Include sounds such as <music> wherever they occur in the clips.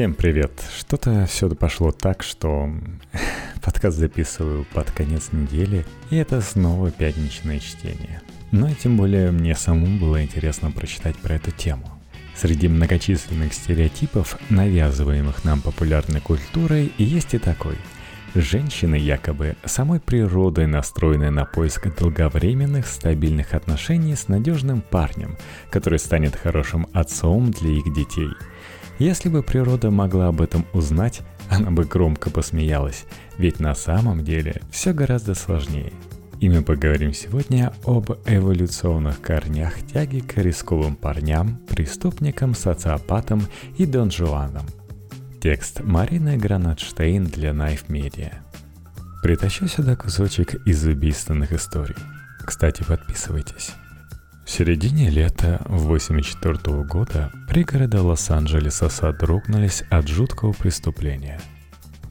Всем привет. Что-то все пошло так, что <laughs> подкаст записываю под конец недели, и это снова пятничное чтение. Но и тем более мне самому было интересно прочитать про эту тему. Среди многочисленных стереотипов, навязываемых нам популярной культурой, есть и такой. Женщины якобы самой природой настроены на поиск долговременных стабильных отношений с надежным парнем, который станет хорошим отцом для их детей – если бы природа могла об этом узнать, она бы громко посмеялась, ведь на самом деле все гораздо сложнее. И мы поговорим сегодня об эволюционных корнях тяги к рисковым парням, преступникам, социопатам и донжуанам. Текст Марины Гранатштейн для Knife Media. Притащу сюда кусочек из убийственных историй. Кстати, подписывайтесь. В середине лета 1984 года пригороды Лос-Анджелеса содрогнулись от жуткого преступления.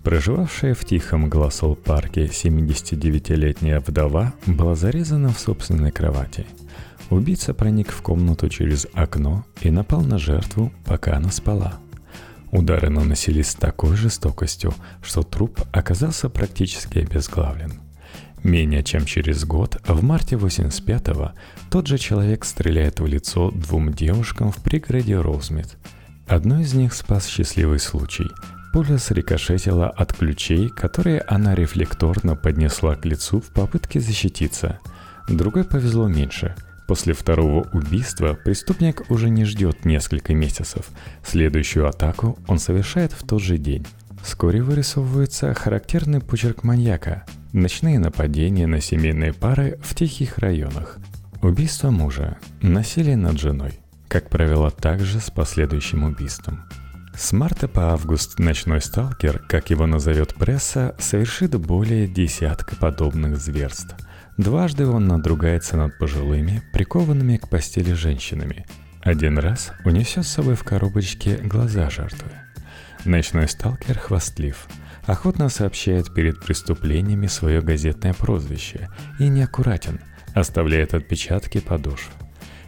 Проживавшая в тихом Глассол-парке 79-летняя вдова была зарезана в собственной кровати. Убийца проник в комнату через окно и напал на жертву, пока она спала. Удары наносились с такой жестокостью, что труп оказался практически обезглавлен – Менее чем через год, в марте 85-го, тот же человек стреляет в лицо двум девушкам в пригороде Роузмит. Одну из них спас счастливый случай. Пуля срикошетила от ключей, которые она рефлекторно поднесла к лицу в попытке защититься. Другой повезло меньше. После второго убийства преступник уже не ждет несколько месяцев. Следующую атаку он совершает в тот же день. Вскоре вырисовывается характерный почерк маньяка – Ночные нападения на семейные пары в тихих районах. Убийство мужа. Насилие над женой. Как правило, также с последующим убийством. С марта по август ночной сталкер, как его назовет пресса, совершит более десятка подобных зверств. Дважды он надругается над пожилыми, прикованными к постели женщинами. Один раз унесет с собой в коробочке глаза жертвы. Ночной сталкер хвастлив – охотно сообщает перед преступлениями свое газетное прозвище и неаккуратен, оставляет отпечатки подошв.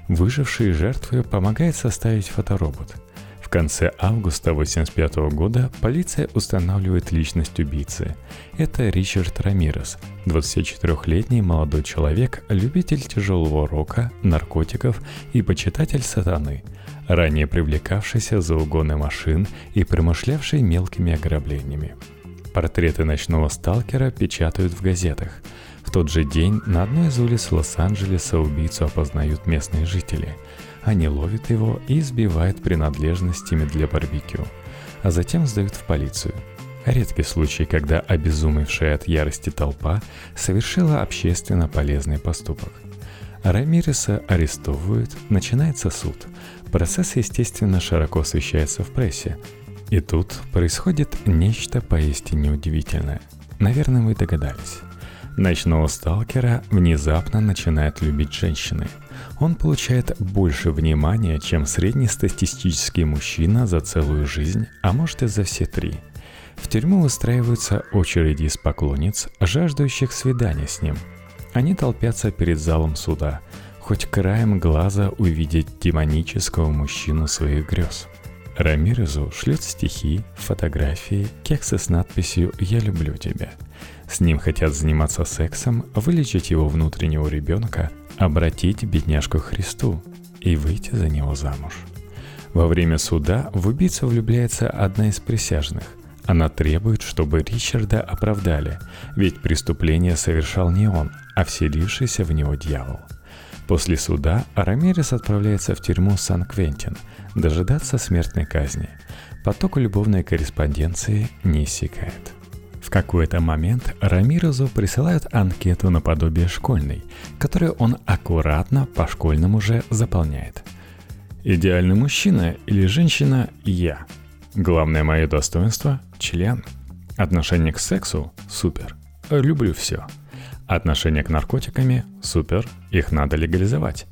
Выжившие жертвы помогает составить фоторобот. В конце августа 1985 года полиция устанавливает личность убийцы. Это Ричард Рамирес, 24-летний молодой человек, любитель тяжелого рока, наркотиков и почитатель сатаны, ранее привлекавшийся за угоны машин и промышлявший мелкими ограблениями. Портреты ночного сталкера печатают в газетах. В тот же день на одной из улиц Лос-Анджелеса убийцу опознают местные жители. Они ловят его и избивают принадлежностями для барбекю, а затем сдают в полицию. Редкий случай, когда обезумевшая от ярости толпа совершила общественно полезный поступок. Рамиреса арестовывают, начинается суд. Процесс, естественно, широко освещается в прессе, и тут происходит нечто поистине удивительное. Наверное, вы догадались. Ночного сталкера внезапно начинает любить женщины. Он получает больше внимания, чем среднестатистический мужчина за целую жизнь, а может и за все три. В тюрьму устраиваются очереди из поклонниц, жаждущих свидания с ним. Они толпятся перед залом суда, хоть краем глаза увидеть демонического мужчину своих грез – Рамирезу шлет стихи, фотографии, кексы с надписью «Я люблю тебя». С ним хотят заниматься сексом, вылечить его внутреннего ребенка, обратить бедняжку к Христу и выйти за него замуж. Во время суда в убийцу влюбляется одна из присяжных. Она требует, чтобы Ричарда оправдали, ведь преступление совершал не он, а вселившийся в него дьявол. После суда Рамирес отправляется в тюрьму Сан-Квентин – дожидаться смертной казни. Поток любовной корреспонденции не иссякает. В какой-то момент Рамирезу присылают анкету наподобие школьной, которую он аккуратно по-школьному же заполняет. Идеальный мужчина или женщина – я. Главное мое достоинство – член. Отношение к сексу – супер. Люблю все. Отношение к наркотиками – супер. Их надо легализовать.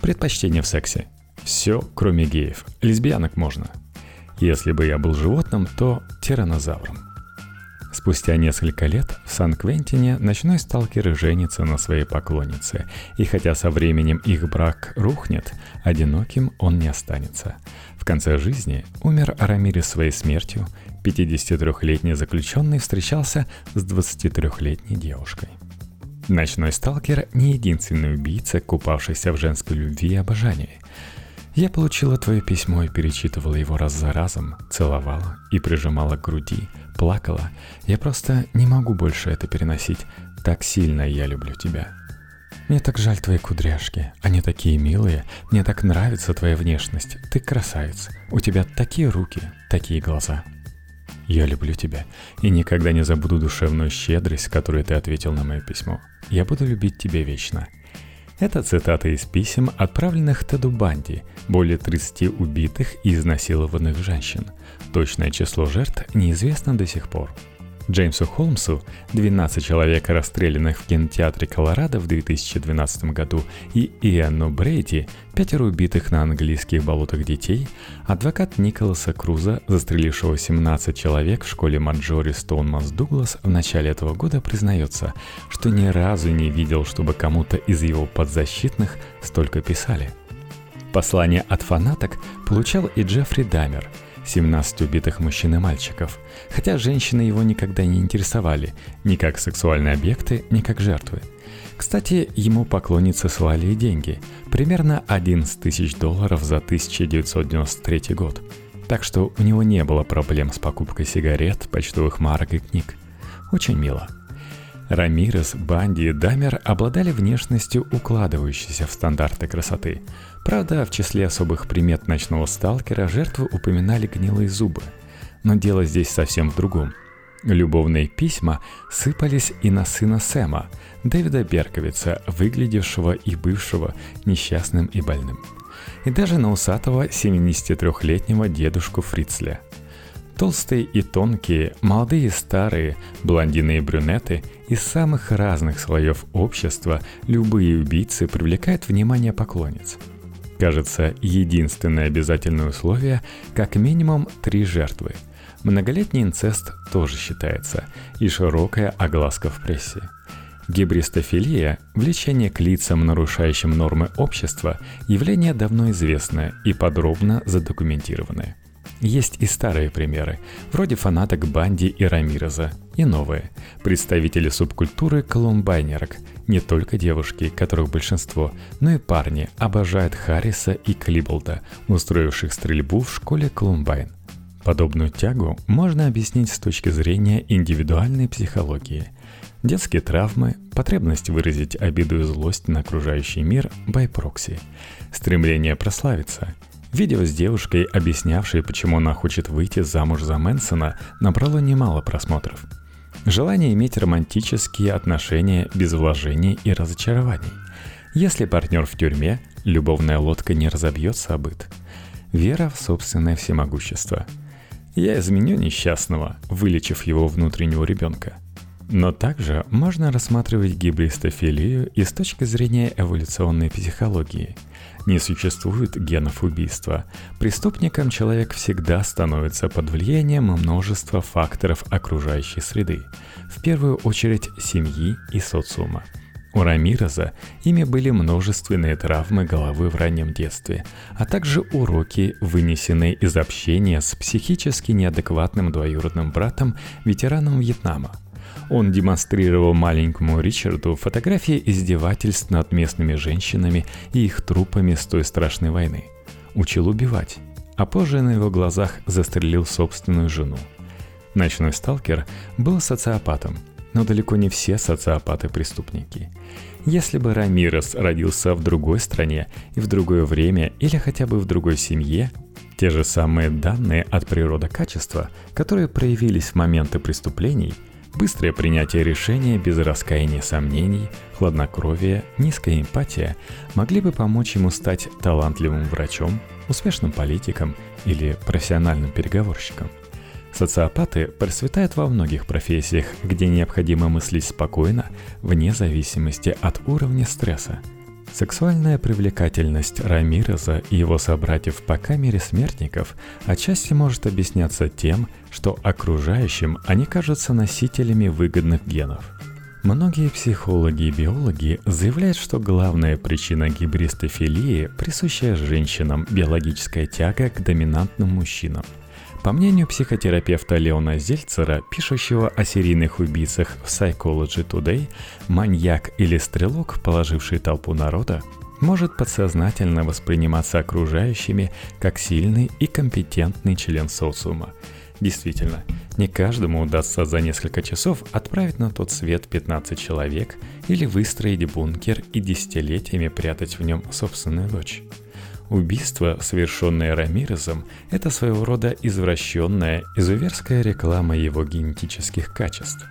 Предпочтение в сексе все, кроме геев. Лесбиянок можно. Если бы я был животным, то тиранозавром. Спустя несколько лет в Сан-Квентине ночной сталкер женится на своей поклоннице, и хотя со временем их брак рухнет, одиноким он не останется. В конце жизни умер Рамирес своей смертью, 53-летний заключенный встречался с 23-летней девушкой. Ночной сталкер не единственный убийца, купавшийся в женской любви и обожании. Я получила твое письмо и перечитывала его раз за разом, целовала и прижимала к груди, плакала. Я просто не могу больше это переносить. Так сильно я люблю тебя. Мне так жаль твои кудряшки. Они такие милые. Мне так нравится твоя внешность. Ты красавец. У тебя такие руки, такие глаза. Я люблю тебя и никогда не забуду душевную щедрость, которой ты ответил на мое письмо. Я буду любить тебя вечно. Это цитата из писем, отправленных Теду Банди, более 30 убитых и изнасилованных женщин. Точное число жертв неизвестно до сих пор. Джеймсу Холмсу 12 человек, расстрелянных в кинотеатре Колорадо в 2012 году, и Иэну Брейди, пятеро убитых на английских болотах детей, адвокат Николаса Круза, застрелившего 17 человек в школе Маджори Стоунмас Дуглас в начале этого года, признается, что ни разу не видел, чтобы кому-то из его подзащитных столько писали. Послание от фанаток получал и Джеффри Дамер – 17 убитых мужчин и мальчиков, хотя женщины его никогда не интересовали ни как сексуальные объекты, ни как жертвы. Кстати, ему поклонницы слали и деньги, примерно 11 тысяч долларов за 1993 год. Так что у него не было проблем с покупкой сигарет, почтовых марок и книг. Очень мило – Рамирес, Банди и Дамер обладали внешностью, укладывающейся в стандарты красоты. Правда, в числе особых примет ночного сталкера жертвы упоминали гнилые зубы. Но дело здесь совсем в другом. Любовные письма сыпались и на сына Сэма, Дэвида Берковица, выглядевшего и бывшего несчастным и больным. И даже на усатого 73-летнего дедушку Фрицля – Толстые и тонкие, молодые и старые, блондины и брюнеты из самых разных слоев общества любые убийцы привлекают внимание поклонниц. Кажется, единственное обязательное условие – как минимум три жертвы. Многолетний инцест тоже считается, и широкая огласка в прессе. Гибристофилия, влечение к лицам, нарушающим нормы общества, явление давно известное и подробно задокументированное – есть и старые примеры, вроде фанаток Банди и Рамиреза, и новые, представители субкультуры колумбайнерок, не только девушки, которых большинство, но и парни обожают Харриса и Клиболда, устроивших стрельбу в школе Колумбайн. Подобную тягу можно объяснить с точки зрения индивидуальной психологии. Детские травмы, потребность выразить обиду и злость на окружающий мир by стремление прославиться – Видео с девушкой, объяснявшей, почему она хочет выйти замуж за Мэнсона, набрало немало просмотров. Желание иметь романтические отношения без вложений и разочарований. Если партнер в тюрьме, любовная лодка не разобьется о быт. Вера в собственное всемогущество. Я изменю несчастного, вылечив его внутреннего ребенка. Но также можно рассматривать гибристофилию и с точки зрения эволюционной психологии – не существует генов убийства. Преступником человек всегда становится под влиянием множества факторов окружающей среды, в первую очередь семьи и социума. У Рамиреза ими были множественные травмы головы в раннем детстве, а также уроки, вынесенные из общения с психически неадекватным двоюродным братом, ветераном Вьетнама – он демонстрировал маленькому Ричарду фотографии издевательств над местными женщинами и их трупами с той страшной войны. Учил убивать, а позже на его глазах застрелил собственную жену. Ночной сталкер был социопатом, но далеко не все социопаты преступники. Если бы Рамирес родился в другой стране и в другое время или хотя бы в другой семье, те же самые данные от природы качества, которые проявились в моменты преступлений – Быстрое принятие решения без раскаяния сомнений, хладнокровия, низкая эмпатия могли бы помочь ему стать талантливым врачом, успешным политиком или профессиональным переговорщиком. Социопаты процветают во многих профессиях, где необходимо мыслить спокойно, вне зависимости от уровня стресса. Сексуальная привлекательность Рамиреза и его собратьев по камере смертников отчасти может объясняться тем, что окружающим они кажутся носителями выгодных генов. Многие психологи и биологи заявляют, что главная причина гибристофилии – присущая женщинам биологическая тяга к доминантным мужчинам – по мнению психотерапевта Леона Зельцера, пишущего о серийных убийцах в Psychology Today, маньяк или стрелок, положивший толпу народа, может подсознательно восприниматься окружающими как сильный и компетентный член социума. Действительно, не каждому удастся за несколько часов отправить на тот свет 15 человек или выстроить бункер и десятилетиями прятать в нем собственную дочь. Убийство, совершенное Рамирезом, это своего рода извращенная, изуверская реклама его генетических качеств.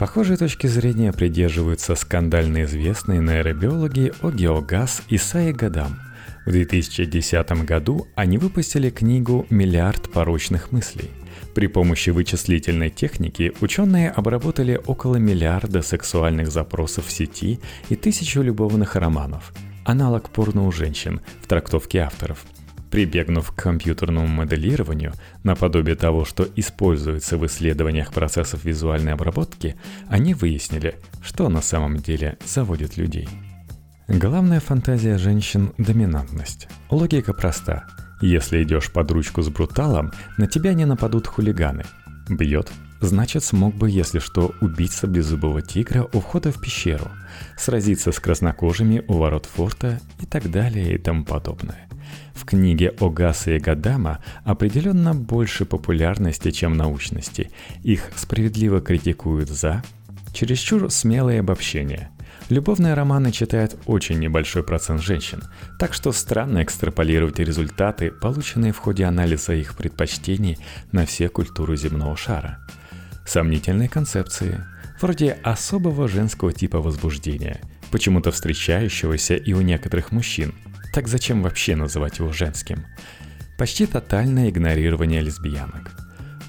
Похожей точки зрения придерживаются скандально известные нейробиологи Огеогаз и Саи Гадам. В 2010 году они выпустили книгу «Миллиард порочных мыслей». При помощи вычислительной техники ученые обработали около миллиарда сексуальных запросов в сети и тысячу любовных романов – аналог порно у женщин в трактовке авторов. Прибегнув к компьютерному моделированию, наподобие того, что используется в исследованиях процессов визуальной обработки, они выяснили, что на самом деле заводит людей. Главная фантазия женщин – доминантность. Логика проста. Если идешь под ручку с бруталом, на тебя не нападут хулиганы. Бьет Значит, смог бы, если что, убиться беззубого тигра у входа в пещеру, сразиться с краснокожими у ворот форта и так далее и тому подобное. В книге Огаса и Гадама определенно больше популярности, чем научности. Их справедливо критикуют за чересчур смелые обобщения. Любовные романы читает очень небольшой процент женщин, так что странно экстраполировать результаты, полученные в ходе анализа их предпочтений на все культуры земного шара – сомнительные концепции, вроде особого женского типа возбуждения, почему-то встречающегося и у некоторых мужчин. Так зачем вообще называть его женским? Почти тотальное игнорирование лесбиянок.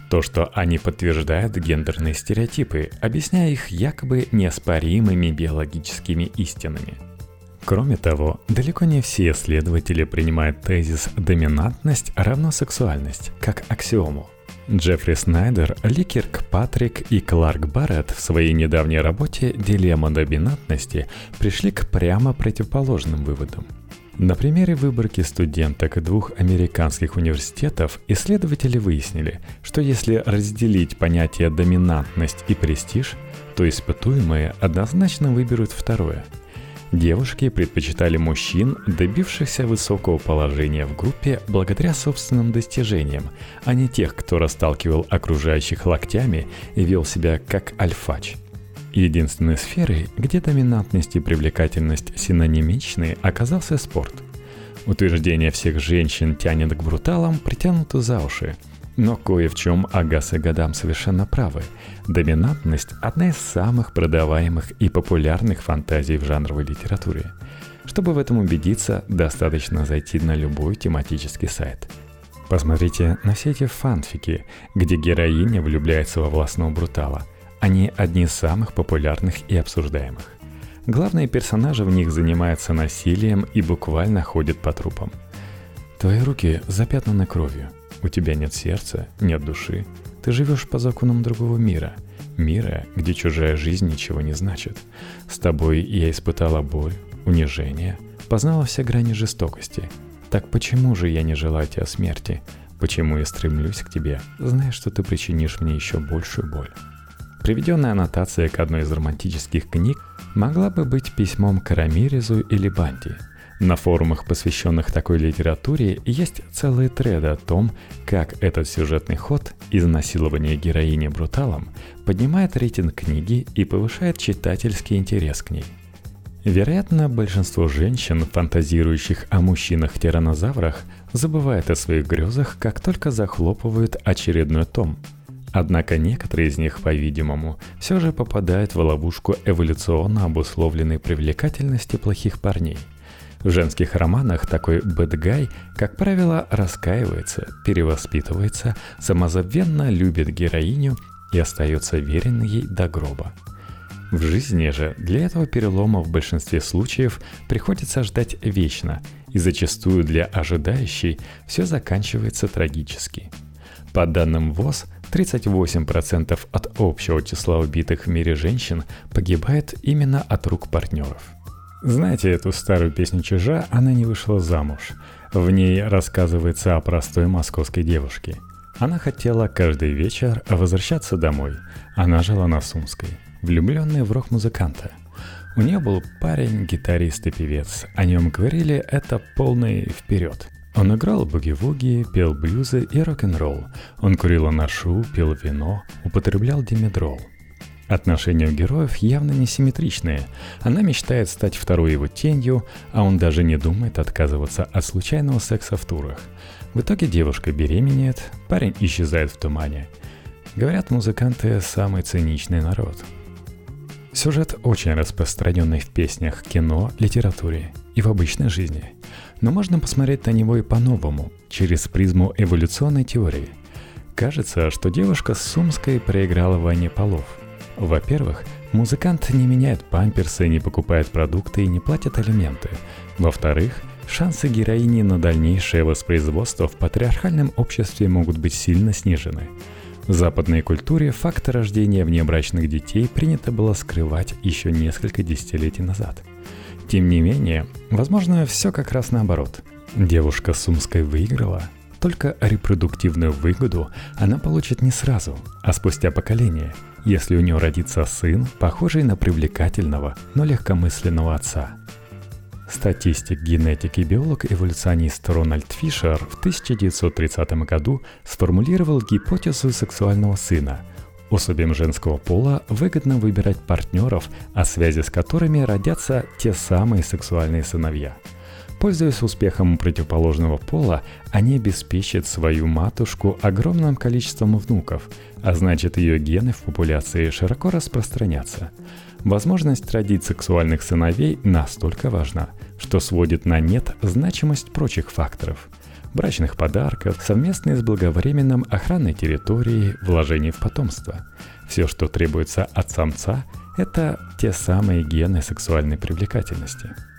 То, что они подтверждают гендерные стереотипы, объясняя их якобы неоспоримыми биологическими истинами. Кроме того, далеко не все исследователи принимают тезис «доминантность равно сексуальность» как аксиому – Джеффри Снайдер, Ли Патрик и Кларк Барретт в своей недавней работе «Дилемма доминантности» пришли к прямо противоположным выводам. На примере выборки студенток двух американских университетов исследователи выяснили, что если разделить понятия доминантность и престиж, то испытуемые однозначно выберут второе – Девушки предпочитали мужчин, добившихся высокого положения в группе благодаря собственным достижениям, а не тех, кто расталкивал окружающих локтями и вел себя как альфач. Единственной сферой, где доминантность и привлекательность синонимичны, оказался спорт. Утверждение всех женщин тянет к бруталам притянуто за уши – но кое в чем Агас и Гадам совершенно правы. Доминантность – одна из самых продаваемых и популярных фантазий в жанровой литературе. Чтобы в этом убедиться, достаточно зайти на любой тематический сайт. Посмотрите на все эти фанфики, где героиня влюбляется во властного брутала. Они одни из самых популярных и обсуждаемых. Главные персонажи в них занимаются насилием и буквально ходят по трупам. Твои руки запятнаны кровью – у тебя нет сердца, нет души. Ты живешь по законам другого мира. Мира, где чужая жизнь ничего не значит. С тобой я испытала боль, унижение, познала все грани жестокости. Так почему же я не желаю тебя смерти? Почему я стремлюсь к тебе, зная, что ты причинишь мне еще большую боль? Приведенная аннотация к одной из романтических книг могла бы быть письмом к Рамирезу или Банди – на форумах, посвященных такой литературе, есть целые треды о том, как этот сюжетный ход изнасилования героини бруталом поднимает рейтинг книги и повышает читательский интерес к ней. Вероятно, большинство женщин, фантазирующих о мужчинах-тиранозаврах, забывает о своих грезах, как только захлопывают очередной том. Однако некоторые из них, по-видимому, все же попадают в ловушку эволюционно обусловленной привлекательности плохих парней – в женских романах такой бэдгай, как правило, раскаивается, перевоспитывается, самозабвенно любит героиню и остается верен ей до гроба. В жизни же для этого перелома в большинстве случаев приходится ждать вечно, и зачастую для ожидающей все заканчивается трагически. По данным ВОЗ, 38% от общего числа убитых в мире женщин погибает именно от рук партнеров. Знаете эту старую песню «Чижа» «Она не вышла замуж»? В ней рассказывается о простой московской девушке. Она хотела каждый вечер возвращаться домой. Она жила на Сумской – влюбленная в рок-музыканта. У нее был парень, гитарист и певец. О нем говорили «это полный вперед». Он играл буги-вуги, пел блюзы и рок-н-ролл. Он курил анашу, пил вино, употреблял димедрол. Отношения у героев явно несимметричные. Она мечтает стать второй его тенью, а он даже не думает отказываться от случайного секса в турах. В итоге девушка беременеет, парень исчезает в тумане. Говорят, музыканты – самый циничный народ – Сюжет очень распространенный в песнях, кино, литературе и в обычной жизни. Но можно посмотреть на него и по-новому, через призму эволюционной теории. Кажется, что девушка с Сумской проиграла войне полов. Во-первых, музыкант не меняет памперсы, не покупает продукты и не платит алименты. Во-вторых, шансы героини на дальнейшее воспроизводство в патриархальном обществе могут быть сильно снижены – в западной культуре факт рождения внебрачных детей принято было скрывать еще несколько десятилетий назад. Тем не менее, возможно, все как раз наоборот. Девушка Сумской выиграла, только репродуктивную выгоду она получит не сразу, а спустя поколение, если у нее родится сын, похожий на привлекательного, но легкомысленного отца – Статистик, генетик и биолог-эволюционист Рональд Фишер в 1930 году сформулировал гипотезу сексуального сына. Особям женского пола выгодно выбирать партнеров, о связи с которыми родятся те самые сексуальные сыновья. Пользуясь успехом противоположного пола, они обеспечат свою матушку огромным количеством внуков, а значит ее гены в популяции широко распространятся – Возможность родить сексуальных сыновей настолько важна, что сводит на нет значимость прочих факторов – брачных подарков, совместной с благовременным охранной территории, вложений в потомство. Все, что требуется от самца, это те самые гены сексуальной привлекательности –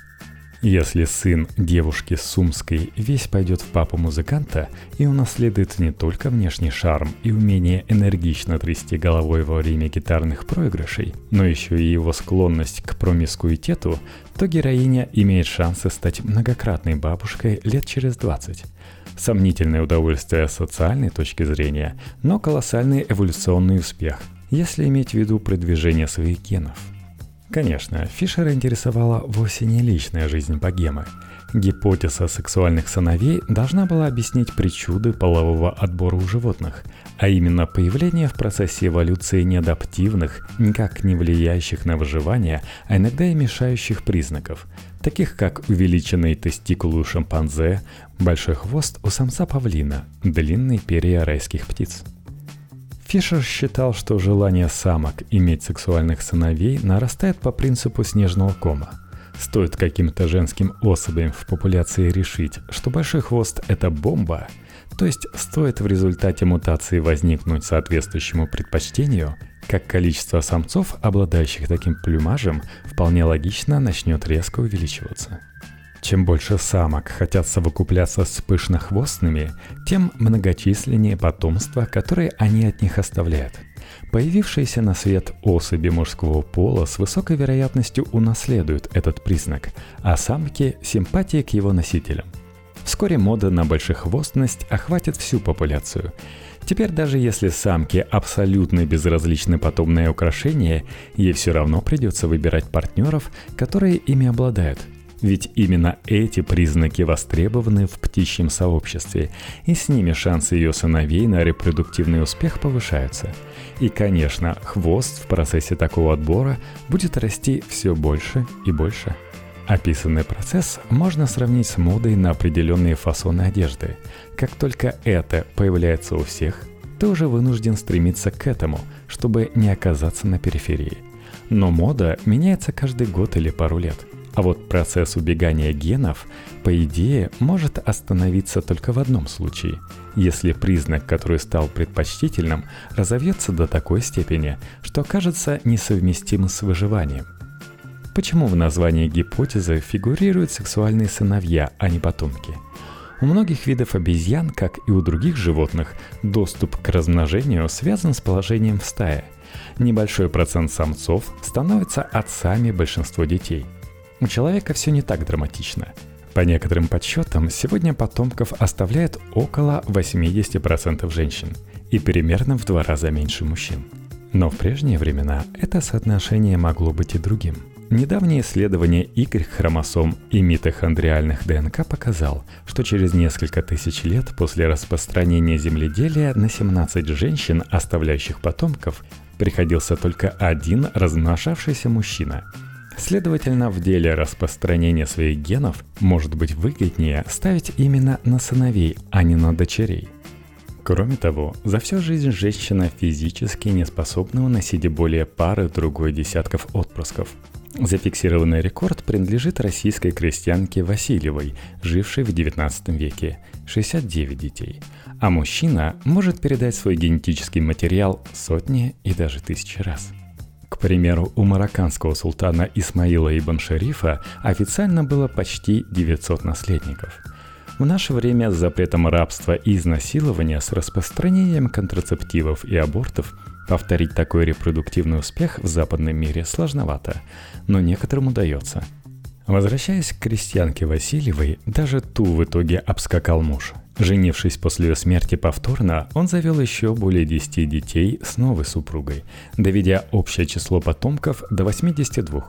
если сын девушки Сумской весь пойдет в папу музыканта и унаследует не только внешний шарм и умение энергично трясти головой во время гитарных проигрышей, но еще и его склонность к промискуитету, то героиня имеет шансы стать многократной бабушкой лет через 20. Сомнительное удовольствие с социальной точки зрения, но колоссальный эволюционный успех, если иметь в виду продвижение своих генов – Конечно, Фишера интересовала вовсе не личная жизнь богемы. Гипотеза сексуальных сыновей должна была объяснить причуды полового отбора у животных, а именно появление в процессе эволюции неадаптивных, никак не влияющих на выживание, а иногда и мешающих признаков, таких как увеличенный тестикул у шимпанзе, большой хвост у самца павлина, длинные перья райских птиц. Фишер считал, что желание самок иметь сексуальных сыновей нарастает по принципу снежного кома. Стоит каким-то женским особям в популяции решить, что большой хвост – это бомба, то есть стоит в результате мутации возникнуть соответствующему предпочтению, как количество самцов, обладающих таким плюмажем, вполне логично начнет резко увеличиваться. Чем больше самок хотят совокупляться с пышнохвостными, тем многочисленнее потомство, которое они от них оставляют. Появившиеся на свет особи мужского пола с высокой вероятностью унаследуют этот признак, а самки – симпатии к его носителям. Вскоре мода на большехвостность охватит всю популяцию. Теперь даже если самке абсолютно безразличны потомные украшения, ей все равно придется выбирать партнеров, которые ими обладают – ведь именно эти признаки востребованы в птичьем сообществе, и с ними шансы ее сыновей на репродуктивный успех повышаются. И, конечно, хвост в процессе такого отбора будет расти все больше и больше. Описанный процесс можно сравнить с модой на определенные фасоны одежды. Как только это появляется у всех, ты уже вынужден стремиться к этому, чтобы не оказаться на периферии. Но мода меняется каждый год или пару лет – А вот процесс убегания генов, по идее, может остановиться только в одном случае, если признак, который стал предпочтительным, разовьется до такой степени, что окажется несовместимым с выживанием. Почему в названии гипотезы фигурируют сексуальные сыновья, а не потомки – у многих видов обезьян, как и у других животных, доступ к размножению связан с положением в стае. Небольшой процент самцов становится отцами большинства детей. У человека все не так драматично. По некоторым подсчетам, сегодня потомков оставляет около 80% женщин и примерно в два раза меньше мужчин. Но в прежние времена это соотношение могло быть и другим – Недавнее исследование Y-хромосом и митохондриальных ДНК показал, что через несколько тысяч лет после распространения земледелия на 17 женщин, оставляющих потомков, приходился только один размножавшийся мужчина. Следовательно, в деле распространения своих генов может быть выгоднее ставить именно на сыновей, а не на дочерей. Кроме того, за всю жизнь женщина физически не способна уносить более пары другой десятков отпрысков – Зафиксированный рекорд принадлежит российской крестьянке Васильевой, жившей в XIX веке, 69 детей. А мужчина может передать свой генетический материал сотни и даже тысячи раз. К примеру, у марокканского султана Исмаила ибн Шарифа официально было почти 900 наследников. В наше время с запретом рабства и изнасилования с распространением контрацептивов и абортов Повторить такой репродуктивный успех в западном мире сложновато, но некоторым удается. Возвращаясь к крестьянке Васильевой, даже ту в итоге обскакал муж. Женившись после ее смерти повторно, он завел еще более 10 детей с новой супругой, доведя общее число потомков до 82.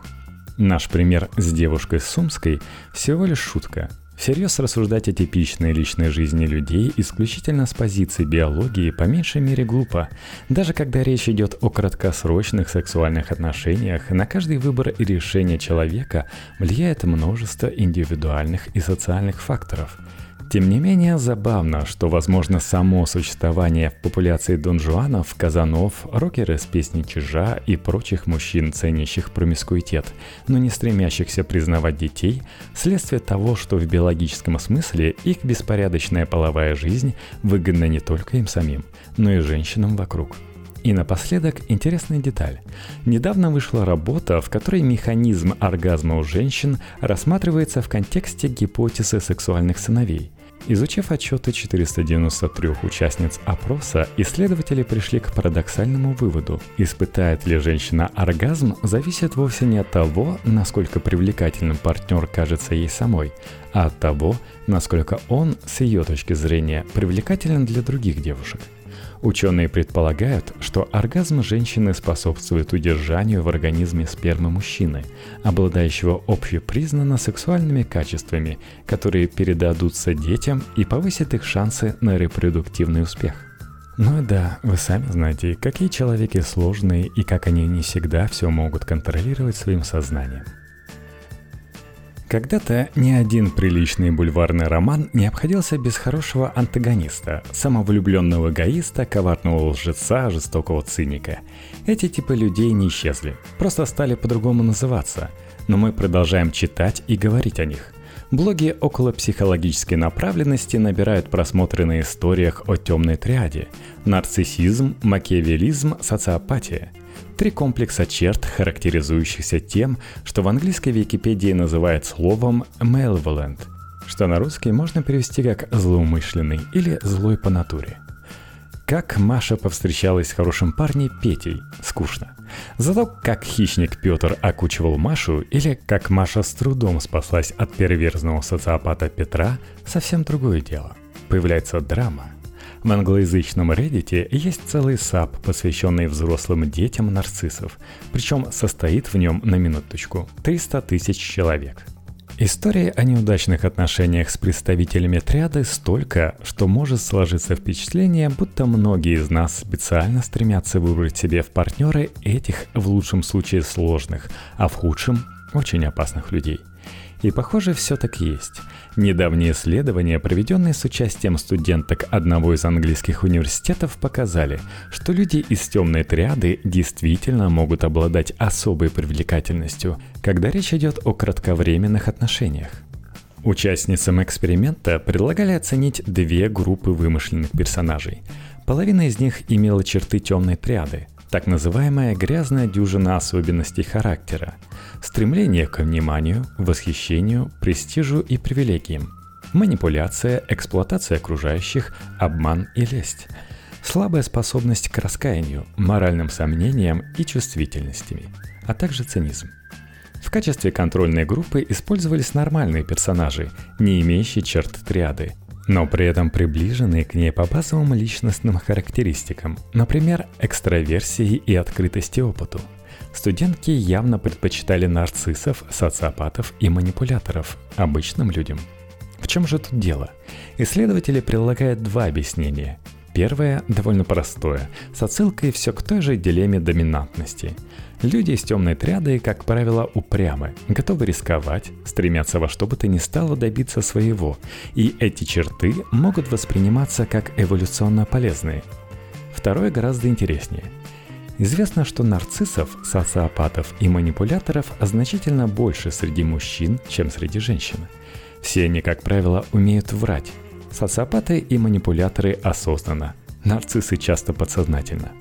Наш пример с девушкой Сумской всего лишь шутка, Всерьез рассуждать о типичной личной жизни людей исключительно с позиции биологии по меньшей мере глупо. Даже когда речь идет о краткосрочных сексуальных отношениях, на каждый выбор и решение человека влияет множество индивидуальных и социальных факторов – тем не менее, забавно, что, возможно, само существование в популяции донжуанов, казанов, рокеры с песней чижа и прочих мужчин, ценящих промискуитет, но не стремящихся признавать детей, следствие того, что в биологическом смысле их беспорядочная половая жизнь выгодна не только им самим, но и женщинам вокруг – и напоследок интересная деталь. Недавно вышла работа, в которой механизм оргазма у женщин рассматривается в контексте гипотезы сексуальных сыновей. Изучив отчеты 493 участниц опроса, исследователи пришли к парадоксальному выводу. Испытает ли женщина оргазм, зависит вовсе не от того, насколько привлекательным партнер кажется ей самой, а от того, насколько он, с ее точки зрения, привлекателен для других девушек – Ученые предполагают, что оргазм женщины способствует удержанию в организме спермы мужчины, обладающего общепризнанно сексуальными качествами, которые передадутся детям и повысят их шансы на репродуктивный успех. Ну да, вы сами знаете, какие человеки сложные и как они не всегда все могут контролировать своим сознанием. Когда-то ни один приличный бульварный роман не обходился без хорошего антагониста, самовлюбленного эгоиста, коварного лжеца, жестокого циника. Эти типы людей не исчезли, просто стали по-другому называться, но мы продолжаем читать и говорить о них. Блоги около психологической направленности набирают просмотры на историях о темной триаде – нарциссизм, макиавелизм, социопатия – Три комплекса черт, характеризующихся тем, что в английской Википедии называют словом malevolent, что на русский можно перевести как «злоумышленный» или «злой по натуре». Как Маша повстречалась с хорошим парнем Петей? Скучно. Зато как хищник Петр окучивал Машу или как Маша с трудом спаслась от переверзного социопата Петра – совсем другое дело. Появляется драма – в англоязычном Reddit есть целый саб, посвященный взрослым детям нарциссов, причем состоит в нем на минуточку 300 тысяч человек. Истории о неудачных отношениях с представителями триады столько, что может сложиться впечатление, будто многие из нас специально стремятся выбрать себе в партнеры этих, в лучшем случае, сложных, а в худшем – очень опасных людей. И похоже, все так есть. Недавние исследования, проведенные с участием студенток одного из английских университетов, показали, что люди из темной триады действительно могут обладать особой привлекательностью, когда речь идет о кратковременных отношениях. Участницам эксперимента предлагали оценить две группы вымышленных персонажей. Половина из них имела черты темной триады, так называемая грязная дюжина особенностей характера, стремление к вниманию, восхищению, престижу и привилегиям, манипуляция, эксплуатация окружающих, обман и лесть, слабая способность к раскаянию, моральным сомнениям и чувствительностями, а также цинизм. В качестве контрольной группы использовались нормальные персонажи, не имеющие черт триады, но при этом приближенные к ней по базовым личностным характеристикам, например, экстраверсии и открытости опыту. Студентки явно предпочитали нарциссов, социопатов и манипуляторов обычным людям. В чем же тут дело? Исследователи прилагают два объяснения. Первое довольно простое, с отсылкой все к той же дилемме доминантности – Люди из темной триады, как правило, упрямы, готовы рисковать, стремятся во что бы то ни стало добиться своего, и эти черты могут восприниматься как эволюционно полезные. Второе гораздо интереснее. Известно, что нарциссов, социопатов и манипуляторов значительно больше среди мужчин, чем среди женщин. Все они, как правило, умеют врать. Социопаты и манипуляторы осознанно, нарциссы часто подсознательно.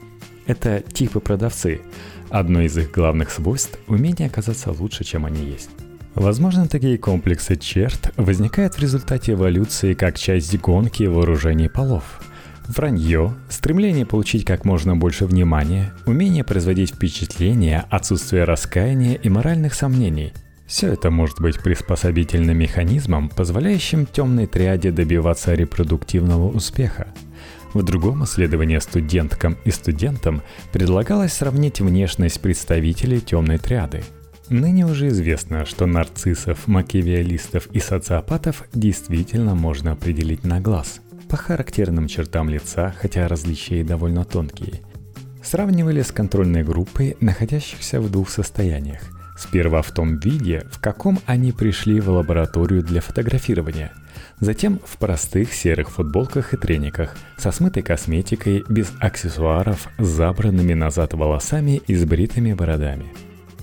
Это типы продавцы, Одно из их главных свойств – умение оказаться лучше, чем они есть. Возможно, такие комплексы черт возникают в результате эволюции как часть гонки вооружений полов. Вранье, стремление получить как можно больше внимания, умение производить впечатление, отсутствие раскаяния и моральных сомнений – все это может быть приспособительным механизмом, позволяющим темной триаде добиваться репродуктивного успеха – в другом исследовании студенткам и студентам предлагалось сравнить внешность представителей темной триады. Ныне уже известно, что нарциссов, макиавиалистов и социопатов действительно можно определить на глаз, по характерным чертам лица, хотя различия и довольно тонкие. Сравнивали с контрольной группой, находящихся в двух состояниях. Сперва в том виде, в каком они пришли в лабораторию для фотографирования – Затем в простых серых футболках и трениках, со смытой косметикой, без аксессуаров, с забранными назад волосами и с бритыми бородами.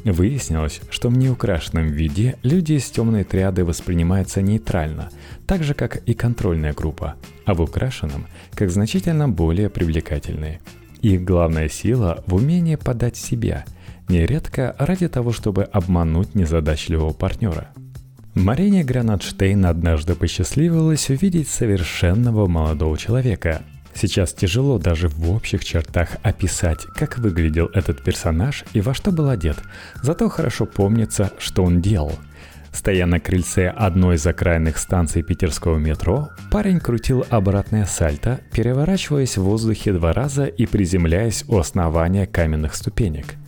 Выяснилось, что в неукрашенном виде люди из темной триады воспринимаются нейтрально, так же как и контрольная группа, а в украшенном – как значительно более привлекательные. Их главная сила в умении подать себя, нередко ради того, чтобы обмануть незадачливого партнера – Марине Гранатштейн однажды посчастливилось увидеть совершенного молодого человека. Сейчас тяжело даже в общих чертах описать, как выглядел этот персонаж и во что был одет, зато хорошо помнится, что он делал. Стоя на крыльце одной из окраинных станций питерского метро, парень крутил обратное сальто, переворачиваясь в воздухе два раза и приземляясь у основания каменных ступенек –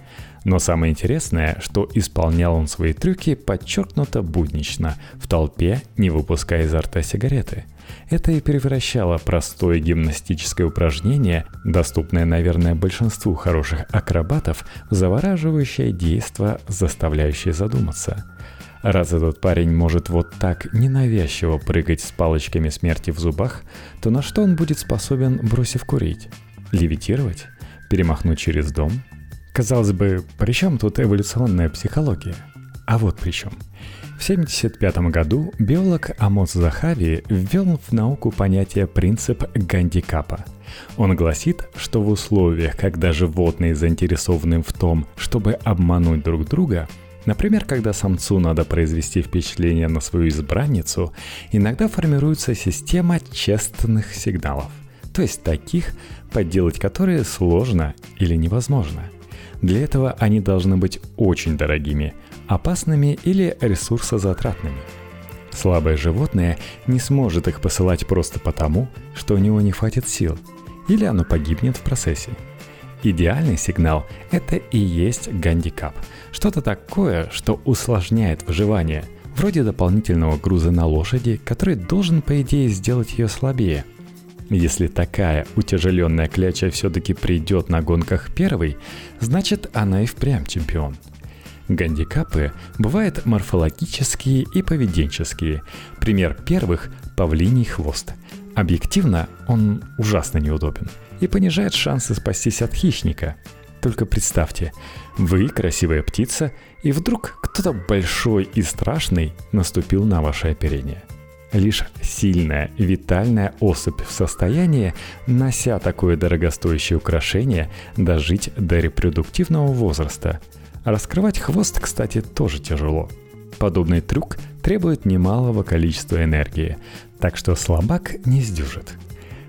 но самое интересное, что исполнял он свои трюки подчеркнуто буднично, в толпе, не выпуская изо рта сигареты. Это и превращало простое гимнастическое упражнение, доступное, наверное, большинству хороших акробатов, в завораживающее действо, заставляющее задуматься. Раз этот парень может вот так ненавязчиво прыгать с палочками смерти в зубах, то на что он будет способен, бросив курить? Левитировать? Перемахнуть через дом? Казалось бы, при чем тут эволюционная психология? А вот при чем. В 1975 году биолог Амос Захави ввел в науку понятие принцип гандикапа. Он гласит, что в условиях, когда животные заинтересованы в том, чтобы обмануть друг друга, Например, когда самцу надо произвести впечатление на свою избранницу, иногда формируется система честных сигналов, то есть таких, подделать которые сложно или невозможно – для этого они должны быть очень дорогими, опасными или ресурсозатратными. Слабое животное не сможет их посылать просто потому, что у него не хватит сил, или оно погибнет в процессе. Идеальный сигнал – это и есть гандикап. Что-то такое, что усложняет выживание, вроде дополнительного груза на лошади, который должен, по идее, сделать ее слабее – если такая утяжеленная кляча все-таки придет на гонках первой, значит она и впрямь чемпион. Гандикапы бывают морфологические и поведенческие. Пример первых – павлиний хвост. Объективно он ужасно неудобен и понижает шансы спастись от хищника. Только представьте, вы красивая птица, и вдруг кто-то большой и страшный наступил на ваше оперение. Лишь сильная, витальная особь в состоянии, нося такое дорогостоящее украшение, дожить до репродуктивного возраста. Раскрывать хвост, кстати, тоже тяжело. Подобный трюк требует немалого количества энергии, так что слабак не сдюжит.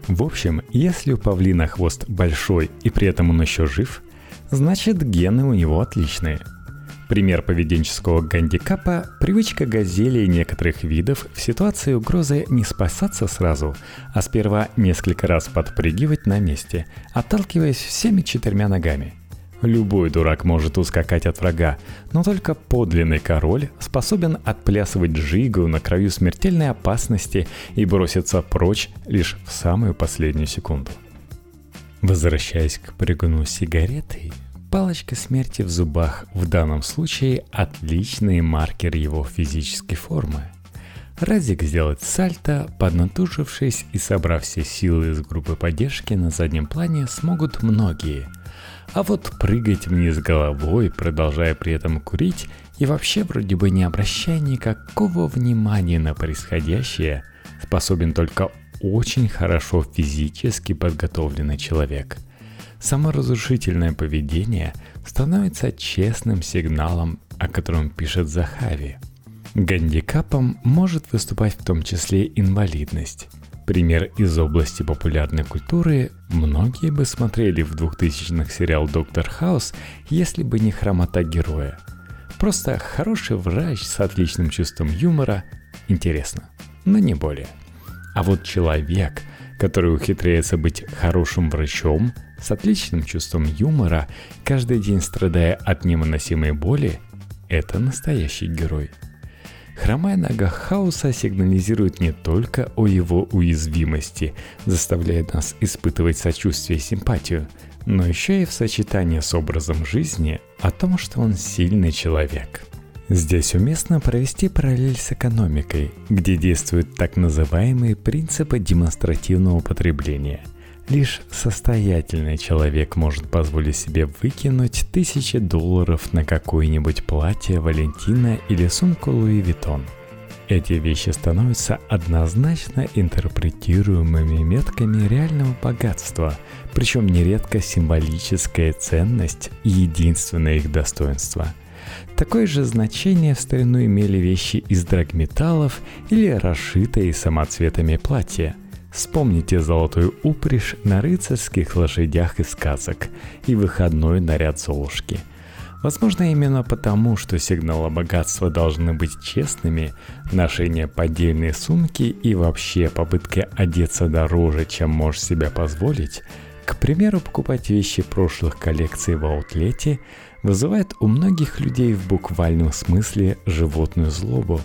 В общем, если у павлина хвост большой и при этом он еще жив, значит гены у него отличные – Пример поведенческого гандикапа – привычка газели и некоторых видов в ситуации угрозы не спасаться сразу, а сперва несколько раз подпрыгивать на месте, отталкиваясь всеми четырьмя ногами. Любой дурак может ускакать от врага, но только подлинный король способен отплясывать джигу на краю смертельной опасности и броситься прочь лишь в самую последнюю секунду. Возвращаясь к прыгуну сигареты, Палочка смерти в зубах в данном случае отличный маркер его физической формы. Разик сделать сальто, поднатужившись и собрав все силы из группы поддержки на заднем плане, смогут многие. А вот прыгать вниз головой, продолжая при этом курить и вообще вроде бы не обращая никакого внимания на происходящее, способен только очень хорошо физически подготовленный человек – Саморазрушительное поведение становится честным сигналом, о котором пишет Захави. Гандикапом может выступать в том числе инвалидность. Пример из области популярной культуры многие бы смотрели в 2000-х сериал «Доктор Хаус», если бы не хромота героя. Просто хороший врач с отличным чувством юмора – интересно, но не более. А вот человек, который ухитряется быть хорошим врачом – с отличным чувством юмора, каждый день страдая от невыносимой боли, это настоящий герой. Хромая нога хаоса сигнализирует не только о его уязвимости, заставляя нас испытывать сочувствие и симпатию, но еще и в сочетании с образом жизни о том, что он сильный человек. Здесь уместно провести параллель с экономикой, где действуют так называемые принципы демонстративного потребления – Лишь состоятельный человек может позволить себе выкинуть тысячи долларов на какое-нибудь платье Валентина или сумку Луи Виттон. Эти вещи становятся однозначно интерпретируемыми метками реального богатства, причем нередко символическая ценность и единственное их достоинство. Такое же значение в старину имели вещи из драгметаллов или расшитые самоцветами платья – Вспомните золотую упряжь на рыцарских лошадях из сказок и выходной наряд Золушки. Возможно, именно потому, что сигналы богатства должны быть честными, ношение поддельной сумки и вообще попытка одеться дороже, чем можешь себе позволить, к примеру, покупать вещи прошлых коллекций в аутлете, вызывает у многих людей в буквальном смысле животную злобу.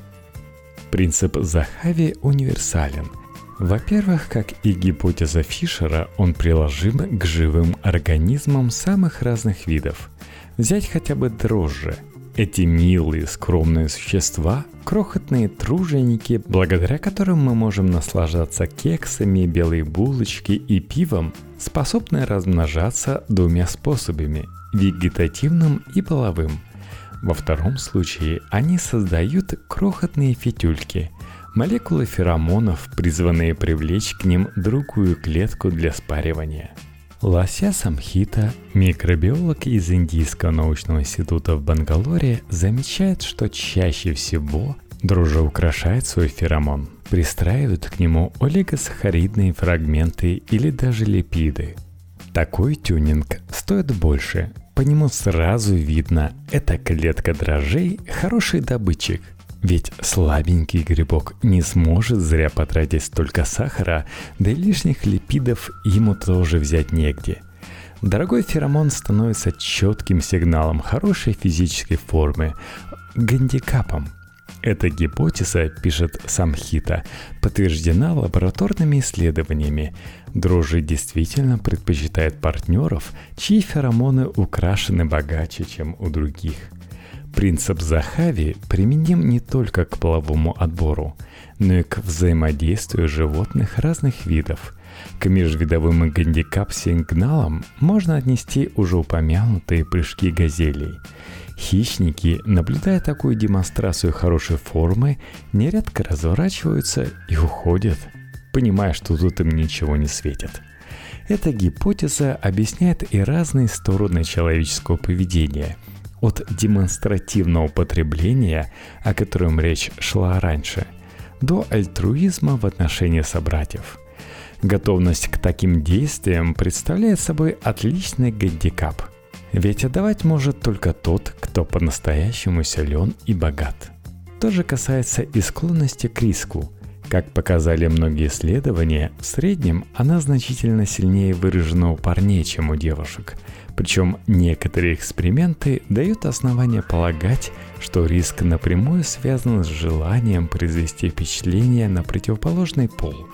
Принцип Захави универсален – во-первых, как и гипотеза Фишера, он приложим к живым организмам самых разных видов. Взять хотя бы дрожжи. Эти милые, скромные существа – крохотные труженики, благодаря которым мы можем наслаждаться кексами, белой булочки и пивом, способны размножаться двумя способами – вегетативным и половым. Во втором случае они создают крохотные фитюльки – Молекулы феромонов, призванные привлечь к ним другую клетку для спаривания. Лася Самхита, микробиолог из Индийского научного института в Бангалоре, замечает, что чаще всего дрожжи украшает свой феромон, пристраивают к нему олигосахаридные фрагменты или даже липиды. Такой тюнинг стоит больше, по нему сразу видно, эта клетка дрожжей – хороший добытчик, ведь слабенький грибок не сможет зря потратить столько сахара, да и лишних липидов ему тоже взять негде. Дорогой феромон становится четким сигналом хорошей физической формы, гандикапом. Эта гипотеза, пишет сам Хита, подтверждена лабораторными исследованиями. Дрожжи действительно предпочитают партнеров, чьи феромоны украшены богаче, чем у других – Принцип Захави применим не только к половому отбору, но и к взаимодействию животных разных видов. К межвидовым гандикап-сигналам можно отнести уже упомянутые прыжки газелей. Хищники, наблюдая такую демонстрацию хорошей формы, нередко разворачиваются и уходят, понимая, что тут им ничего не светит. Эта гипотеза объясняет и разные стороны человеческого поведения – от демонстративного потребления, о котором речь шла раньше, до альтруизма в отношении собратьев. Готовность к таким действиям представляет собой отличный гандикап. Ведь отдавать может только тот, кто по-настоящему силен и богат. То же касается и склонности к риску. Как показали многие исследования, в среднем она значительно сильнее выражена у парней, чем у девушек – причем некоторые эксперименты дают основания полагать, что риск напрямую связан с желанием произвести впечатление на противоположный пол.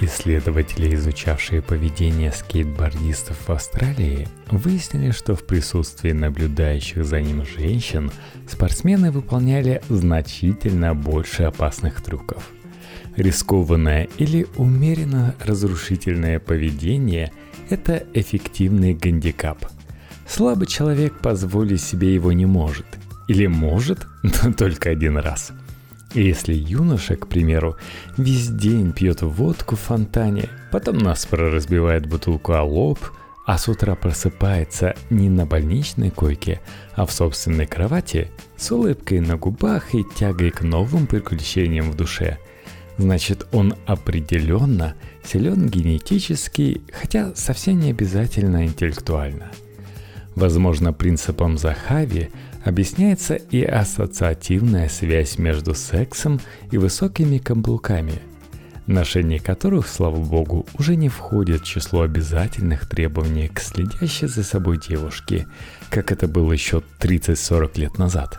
Исследователи, изучавшие поведение скейтбордистов в Австралии, выяснили, что в присутствии наблюдающих за ним женщин спортсмены выполняли значительно больше опасных трюков. Рискованное или умеренно разрушительное поведение – это эффективный гандикап – Слабый человек позволить себе его не может. Или может, <laughs> но только один раз. И если юноша, к примеру, весь день пьет водку в фонтане, потом наспоро разбивает бутылку о лоб, а с утра просыпается не на больничной койке, а в собственной кровати, с улыбкой на губах и тягой к новым приключениям в душе, значит он определенно силен генетически, хотя совсем не обязательно интеллектуально – Возможно, принципом Захави объясняется и ассоциативная связь между сексом и высокими каблуками, ношение которых, слава богу, уже не входит в число обязательных требований к следящей за собой девушке, как это было еще 30-40 лет назад.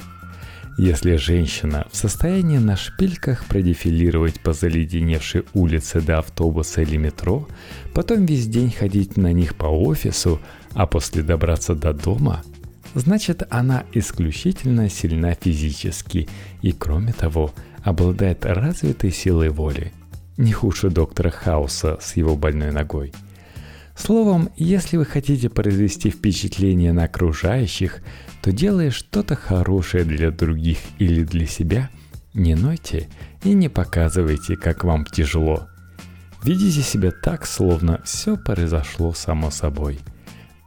Если женщина в состоянии на шпильках продефилировать по заледеневшей улице до автобуса или метро, потом весь день ходить на них по офису, а после добраться до дома, значит она исключительно сильна физически и, кроме того, обладает развитой силой воли. Не хуже доктора Хауса с его больной ногой. Словом, если вы хотите произвести впечатление на окружающих, то делая что-то хорошее для других или для себя, не нойте и не показывайте, как вам тяжело. Ведите себя так, словно все произошло само собой –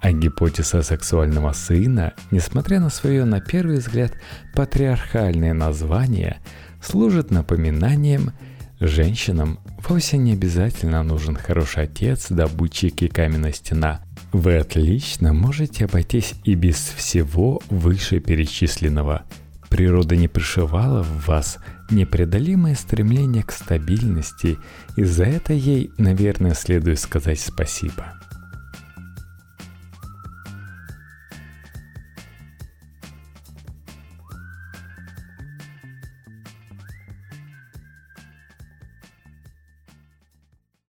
а гипотеза сексуального сына, несмотря на свое, на первый взгляд, патриархальное название, служит напоминанием, женщинам вовсе не обязательно нужен хороший отец, добытчик и каменная стена. Вы отлично можете обойтись и без всего вышеперечисленного. Природа не пришивала в вас непреодолимое стремление к стабильности, и за это ей, наверное, следует сказать спасибо.